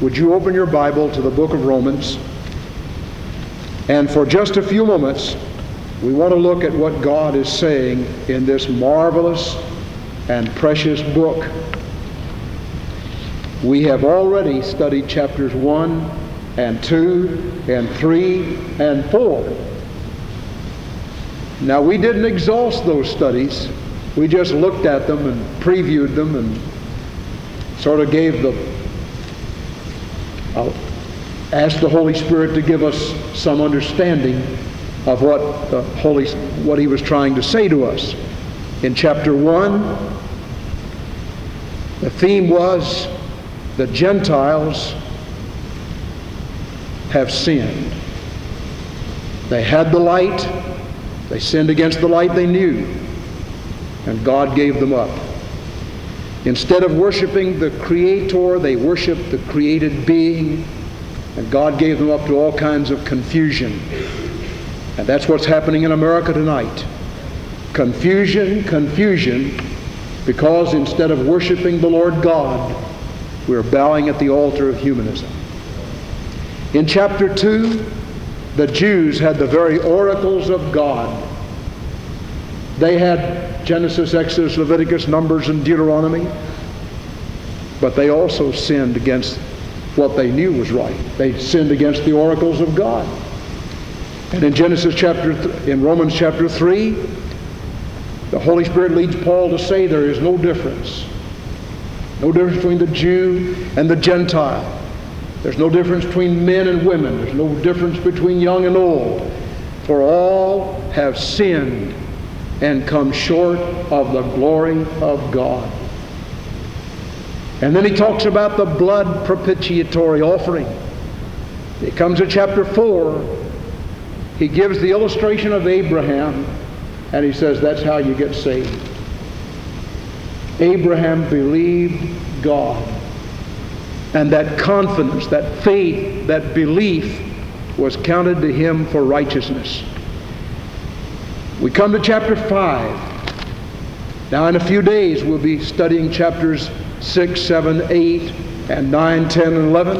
would you open your Bible to the book of Romans? And for just a few moments, we want to look at what God is saying in this marvelous and precious book. We have already studied chapters 1 and 2 and 3 and 4. Now, we didn't exhaust those studies. We just looked at them and previewed them and sort of gave the, uh, asked the Holy Spirit to give us some understanding of what the Holy, what He was trying to say to us. In chapter 1, the theme was the Gentiles have sinned. They had the light, they sinned against the light they knew, and God gave them up. Instead of worshiping the Creator, they worshiped the created being, and God gave them up to all kinds of confusion. And that's what's happening in America tonight. Confusion, confusion, because instead of worshiping the Lord God, we're bowing at the altar of humanism. In chapter 2, the Jews had the very oracles of God. They had Genesis, Exodus, Leviticus, Numbers, and Deuteronomy, but they also sinned against what they knew was right. They sinned against the oracles of God. And in Genesis chapter, th- in Romans chapter 3, the Holy Spirit leads Paul to say there is no difference. No difference between the Jew and the Gentile. There's no difference between men and women. There's no difference between young and old. For all have sinned and come short of the glory of God. And then he talks about the blood propitiatory offering. It comes to chapter 4. He gives the illustration of Abraham, and he says that's how you get saved. Abraham believed God. And that confidence, that faith, that belief was counted to him for righteousness. We come to chapter 5. Now, in a few days, we'll be studying chapters 6, 7, 8, and 9, 10, and 11.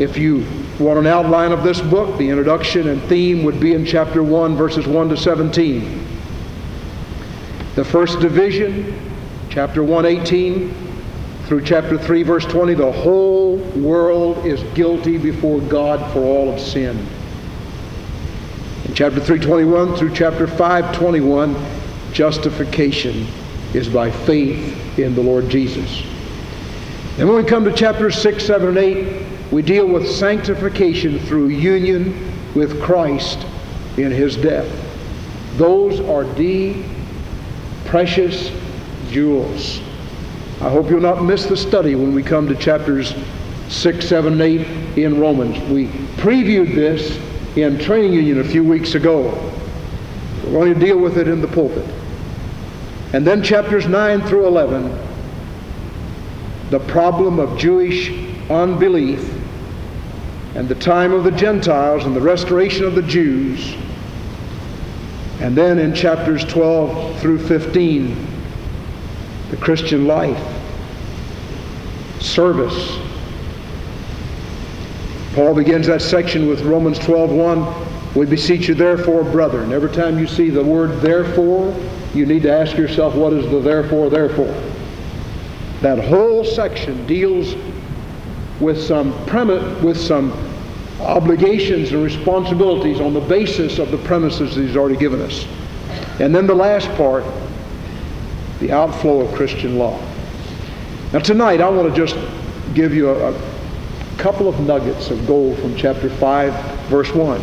If you want an outline of this book, the introduction and theme would be in chapter 1, verses 1 to 17. The first division, chapter 1, 18 through chapter 3, verse 20, the whole world is guilty before God for all of sin. Chapter 321 through chapter 521, justification is by faith in the Lord Jesus. And when we come to chapters 6, 7, and 8, we deal with sanctification through union with Christ in his death. Those are the precious jewels. I hope you'll not miss the study when we come to chapters 6, 7, and 8 in Romans. We previewed this in training union a few weeks ago. We're going to deal with it in the pulpit. And then chapters 9 through 11, the problem of Jewish unbelief and the time of the Gentiles and the restoration of the Jews. And then in chapters 12 through 15, the Christian life, service. Paul begins that section with Romans 12:1. We beseech you therefore, brethren. Every time you see the word therefore, you need to ask yourself, what is the therefore, therefore? That whole section deals with some premise, with some obligations and responsibilities on the basis of the premises that he's already given us. And then the last part, the outflow of Christian law. Now tonight I want to just give you a, a couple of nuggets of gold from chapter 5, verse 1.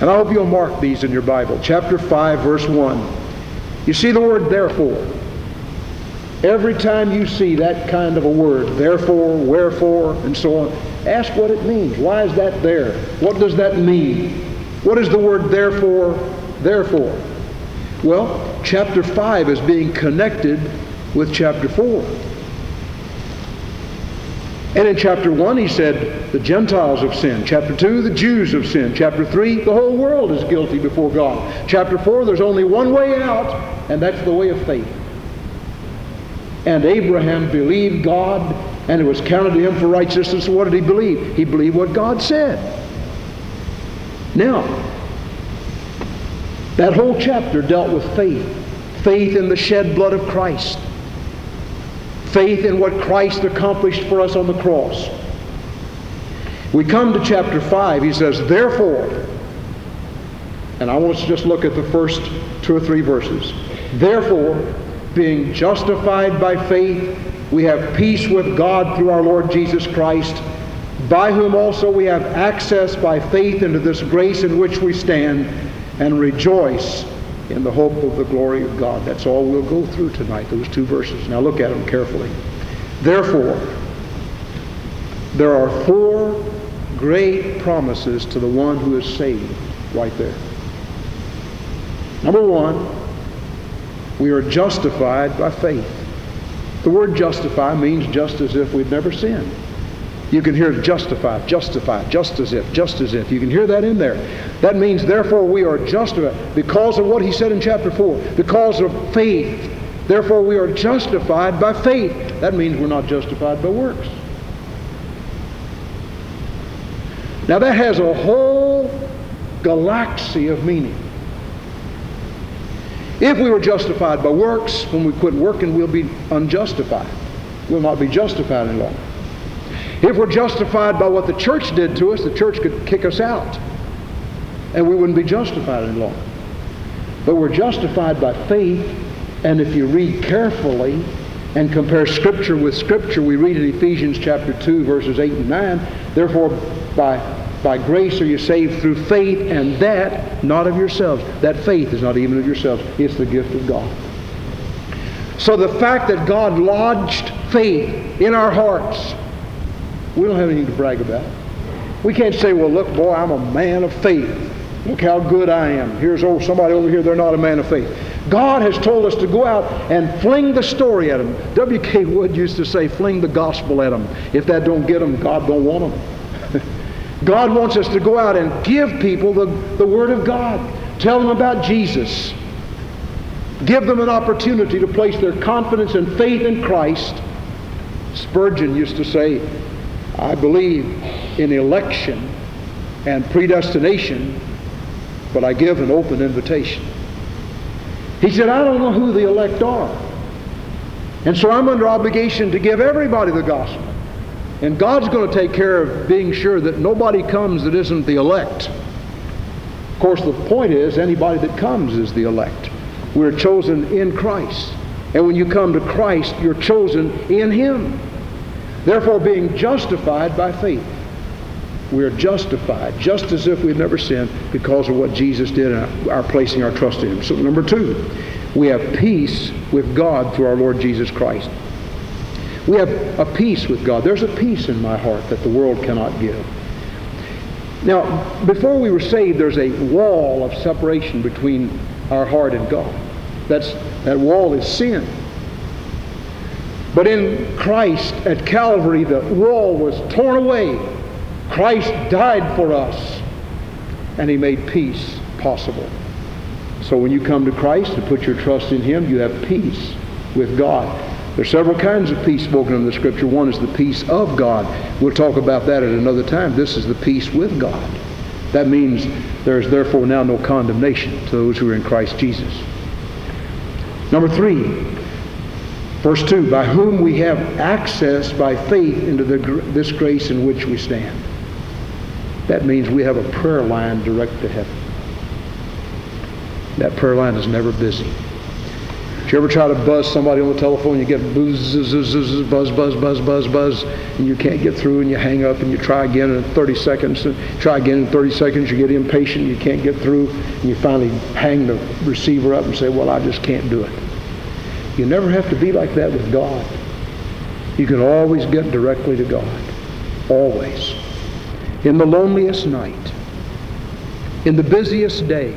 And I hope you'll mark these in your Bible. Chapter 5, verse 1. You see the word therefore. Every time you see that kind of a word, therefore, wherefore, and so on, ask what it means. Why is that there? What does that mean? What is the word therefore, therefore? Well, chapter 5 is being connected with chapter 4. And in chapter 1, he said, the Gentiles have sinned. Chapter 2, the Jews have sinned. Chapter 3, the whole world is guilty before God. Chapter 4, there's only one way out, and that's the way of faith. And Abraham believed God, and it was counted to him for righteousness. What did he believe? He believed what God said. Now, that whole chapter dealt with faith. Faith in the shed blood of Christ. Faith in what Christ accomplished for us on the cross. We come to chapter 5. He says, Therefore, and I want us to just look at the first two or three verses. Therefore, being justified by faith, we have peace with God through our Lord Jesus Christ, by whom also we have access by faith into this grace in which we stand and rejoice in the hope of the glory of God. That's all we'll go through tonight, those two verses. Now look at them carefully. Therefore, there are four great promises to the one who is saved right there. Number one, we are justified by faith. The word justify means just as if we'd never sinned. You can hear justify, justify, just as if, just as if. You can hear that in there. That means, therefore, we are justified because of what he said in chapter 4, because of faith. Therefore, we are justified by faith. That means we're not justified by works. Now, that has a whole galaxy of meaning. If we were justified by works, when we quit working, we'll be unjustified. We'll not be justified any longer. If we're justified by what the church did to us, the church could kick us out. And we wouldn't be justified any longer. But we're justified by faith. And if you read carefully and compare Scripture with Scripture, we read in Ephesians chapter 2, verses 8 and 9, therefore by by grace are you saved through faith, and that not of yourselves. That faith is not even of yourselves. It's the gift of God. So the fact that God lodged faith in our hearts, we don't have anything to brag about. We can't say, well, look, boy, I'm a man of faith. Look how good I am. Here's old somebody over here, they're not a man of faith. God has told us to go out and fling the story at them. W.K. Wood used to say, fling the gospel at them. If that don't get them, God don't want them. God wants us to go out and give people the, the Word of God. Tell them about Jesus. Give them an opportunity to place their confidence and faith in Christ. Spurgeon used to say, I believe in election and predestination, but I give an open invitation. He said, I don't know who the elect are. And so I'm under obligation to give everybody the gospel. And God's going to take care of being sure that nobody comes that isn't the elect. Of course, the point is anybody that comes is the elect. We're chosen in Christ. And when you come to Christ, you're chosen in Him. Therefore, being justified by faith. We're justified just as if we'd never sinned because of what Jesus did and our placing our trust in Him. So, number two, we have peace with God through our Lord Jesus Christ. We have a peace with God. There's a peace in my heart that the world cannot give. Now, before we were saved, there's a wall of separation between our heart and God. That's, that wall is sin. But in Christ at Calvary, the wall was torn away. Christ died for us, and he made peace possible. So when you come to Christ and put your trust in him, you have peace with God. There are several kinds of peace spoken in the scripture. One is the peace of God. We'll talk about that at another time. This is the peace with God. That means there is therefore now no condemnation to those who are in Christ Jesus. Number three, verse 2, by whom we have access by faith into the, this grace in which we stand. That means we have a prayer line direct to heaven. That prayer line is never busy If you ever try to buzz somebody on the telephone, you get buzz, buzz, buzz, buzz, buzz, buzz, buzz, and you can't get through, and you hang up, and you try again in 30 seconds, and try again in 30 seconds, you get impatient, you can't get through, and you finally hang the receiver up and say, well, I just can't do it. You never have to be like that with God. You can always get directly to God. Always. In the loneliest night, in the busiest day,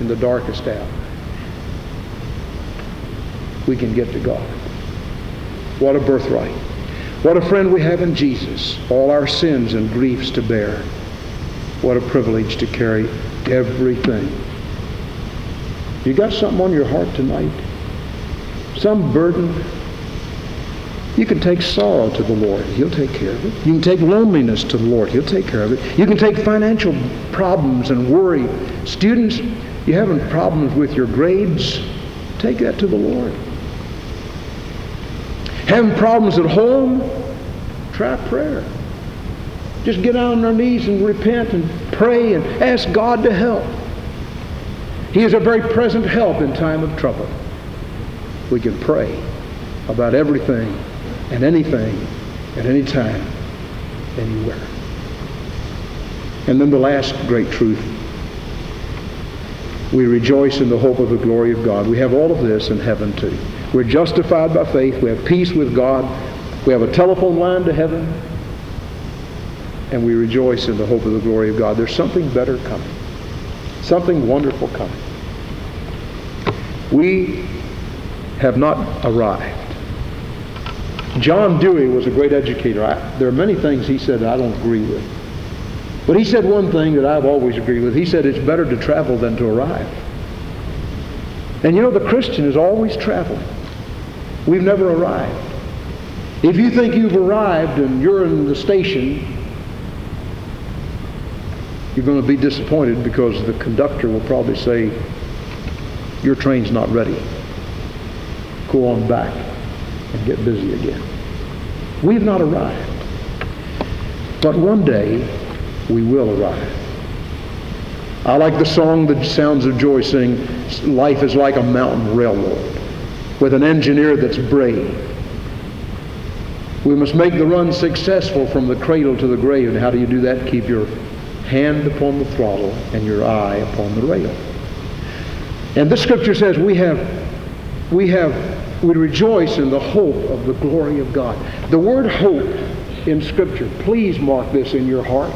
in the darkest hour we can get to God. What a birthright. What a friend we have in Jesus. All our sins and griefs to bear. What a privilege to carry everything. You got something on your heart tonight? Some burden? You can take sorrow to the Lord. He'll take care of it. You can take loneliness to the Lord. He'll take care of it. You can take financial problems and worry. Students, you're having problems with your grades? Take that to the Lord. Having problems at home? Try prayer. Just get on your knees and repent and pray and ask God to help. He is a very present help in time of trouble. We can pray about everything and anything at any time, anywhere. And then the last great truth. We rejoice in the hope of the glory of God. We have all of this in heaven too. We're justified by faith. We have peace with God. We have a telephone line to heaven. And we rejoice in the hope of the glory of God. There's something better coming. Something wonderful coming. We have not arrived. John Dewey was a great educator. I, there are many things he said that I don't agree with. But he said one thing that I've always agreed with. He said it's better to travel than to arrive. And you know, the Christian is always traveling. We've never arrived. If you think you've arrived and you're in the station, you're going to be disappointed because the conductor will probably say, your train's not ready. Go on back and get busy again. We've not arrived. But one day, we will arrive. I like the song the Sounds of Joy sing, Life is like a mountain railroad with an engineer that's brave. We must make the run successful from the cradle to the grave. And how do you do that? Keep your hand upon the throttle and your eye upon the rail. And this scripture says we have, we have we rejoice in the hope of the glory of God. The word hope in Scripture, please mark this in your heart.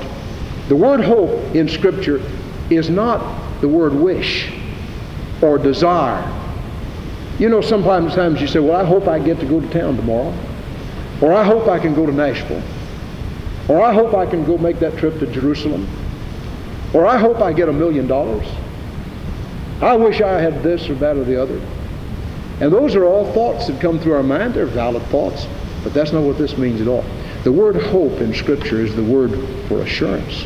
The word hope in Scripture is not the word wish or desire. You know, sometimes you say, well, I hope I get to go to town tomorrow. Or I hope I can go to Nashville. Or I hope I can go make that trip to Jerusalem. Or I hope I get a million dollars. I wish I had this or that or the other. And those are all thoughts that come through our mind. They're valid thoughts, but that's not what this means at all. The word hope in Scripture is the word for assurance.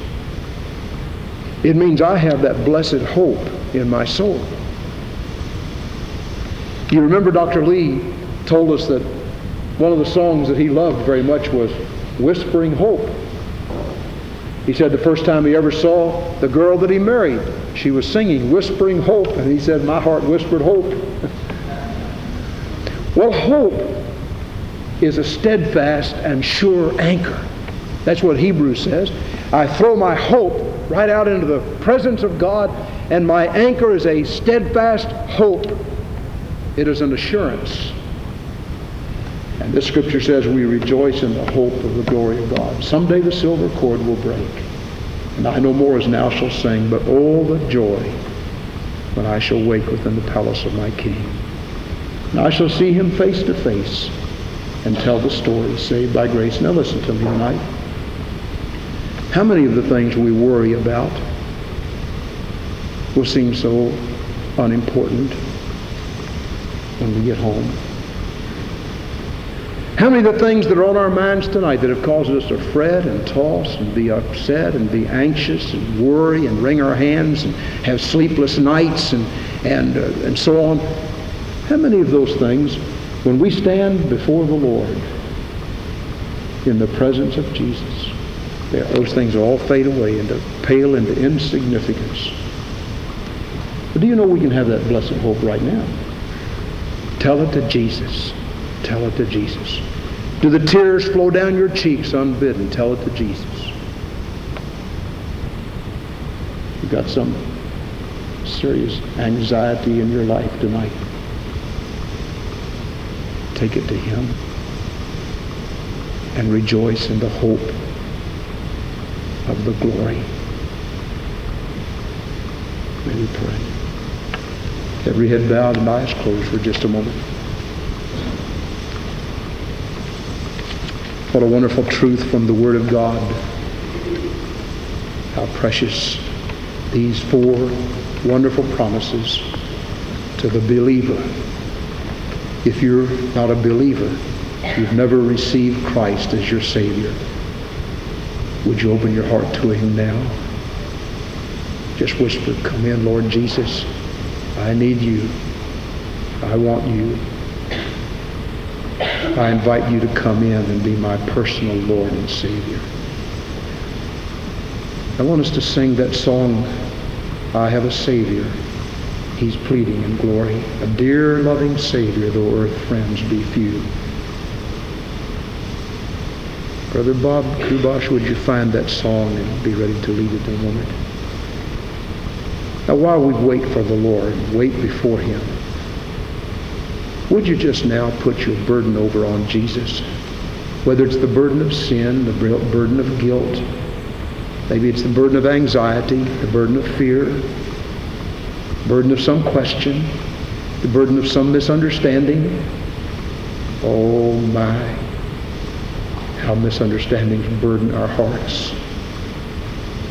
It means I have that blessed hope in my soul. You remember Dr. Lee told us that one of the songs that he loved very much was Whispering Hope. He said the first time he ever saw the girl that he married, she was singing Whispering Hope, and he said, My heart whispered hope. Well, hope is a steadfast and sure anchor. That's what Hebrews says. I throw my hope right out into the presence of God, and my anchor is a steadfast hope. It is an assurance. And this scripture says we rejoice in the hope of the glory of God. Someday the silver cord will break. And I no more as now shall sing, but all the joy when I shall wake within the palace of my King. I shall see him face to face and tell the story, saved by grace. Now listen to me tonight. How many of the things we worry about will seem so unimportant when we get home? How many of the things that are on our minds tonight that have caused us to fret and toss and be upset and be anxious and worry and wring our hands and have sleepless nights and, and, uh, and so on, how many of those things, when we stand before the Lord in the presence of Jesus, those things all fade away and pale into insignificance. But do you know we can have that blessed hope right now? Tell it to Jesus. Tell it to Jesus. Do the tears flow down your cheeks unbidden? Tell it to Jesus. You've got some serious anxiety in your life tonight. Take it to Him and rejoice in the hope of the glory. May we pray. Every head bowed and eyes closed for just a moment. What a wonderful truth from the Word of God. How precious these four wonderful promises to the believer if you're not a believer, you've never received Christ as your Savior, would you open your heart to him now? Just whisper, come in, Lord Jesus. I need you. I want you. I invite you to come in and be my personal Lord and Savior. I want us to sing that song, I have a Savior. He's pleading in glory. A dear, loving Savior, though earth friends be few. Brother Bob Kubosh, would you find that song and be ready to lead it in a moment? Now, while we wait for the Lord, wait before Him, would you just now put your burden over on Jesus? Whether it's the burden of sin, the burden of guilt, maybe it's the burden of anxiety, the burden of fear, burden of some question, the burden of some misunderstanding. Oh my, how misunderstandings burden our hearts.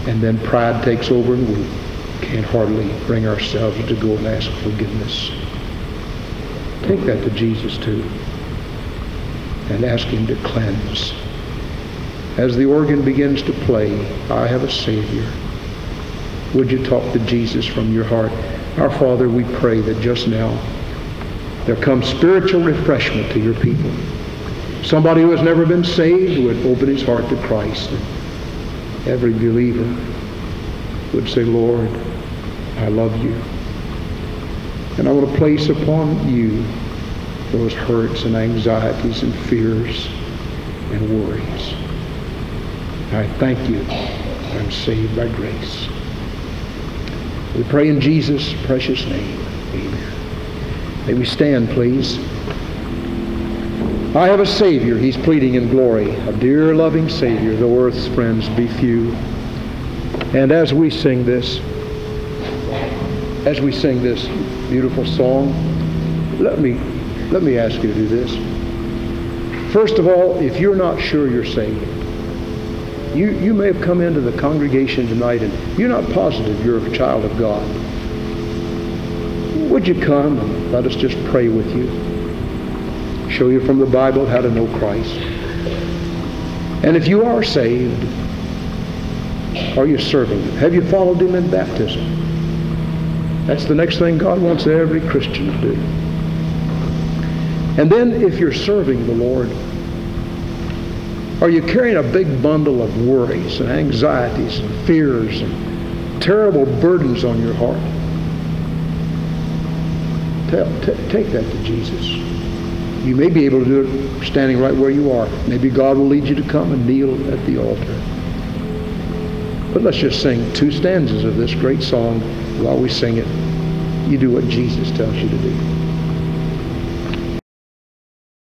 And then pride takes over and we can't hardly bring ourselves to go and ask forgiveness. Take that to Jesus too and ask him to cleanse. As the organ begins to play, I have a Savior. Would you talk to Jesus from your heart? Our Father, we pray that just now there comes spiritual refreshment to your people. Somebody who has never been saved would open his heart to Christ. Every believer would say, Lord, I love you. And I want to place upon you those hurts and anxieties and fears and worries. I thank you. I'm saved by grace. We pray in Jesus' precious name. Amen. May we stand, please. I have a Savior. He's pleading in glory. A dear, loving Savior, though earth's friends be few. And as we sing this, as we sing this beautiful song, let me, let me ask you to do this. First of all, if you're not sure you're saved, you, you may have come into the congregation tonight and you're not positive you're a child of God. Would you come and let us just pray with you? Show you from the Bible how to know Christ. And if you are saved, are you serving Him? Have you followed Him in baptism? That's the next thing God wants every Christian to do. And then if you're serving the Lord, are you carrying a big bundle of worries and anxieties and fears and terrible burdens on your heart? Tell, t- take that to Jesus. You may be able to do it standing right where you are. Maybe God will lead you to come and kneel at the altar. But let's just sing two stanzas of this great song while we sing it. You do what Jesus tells you to do.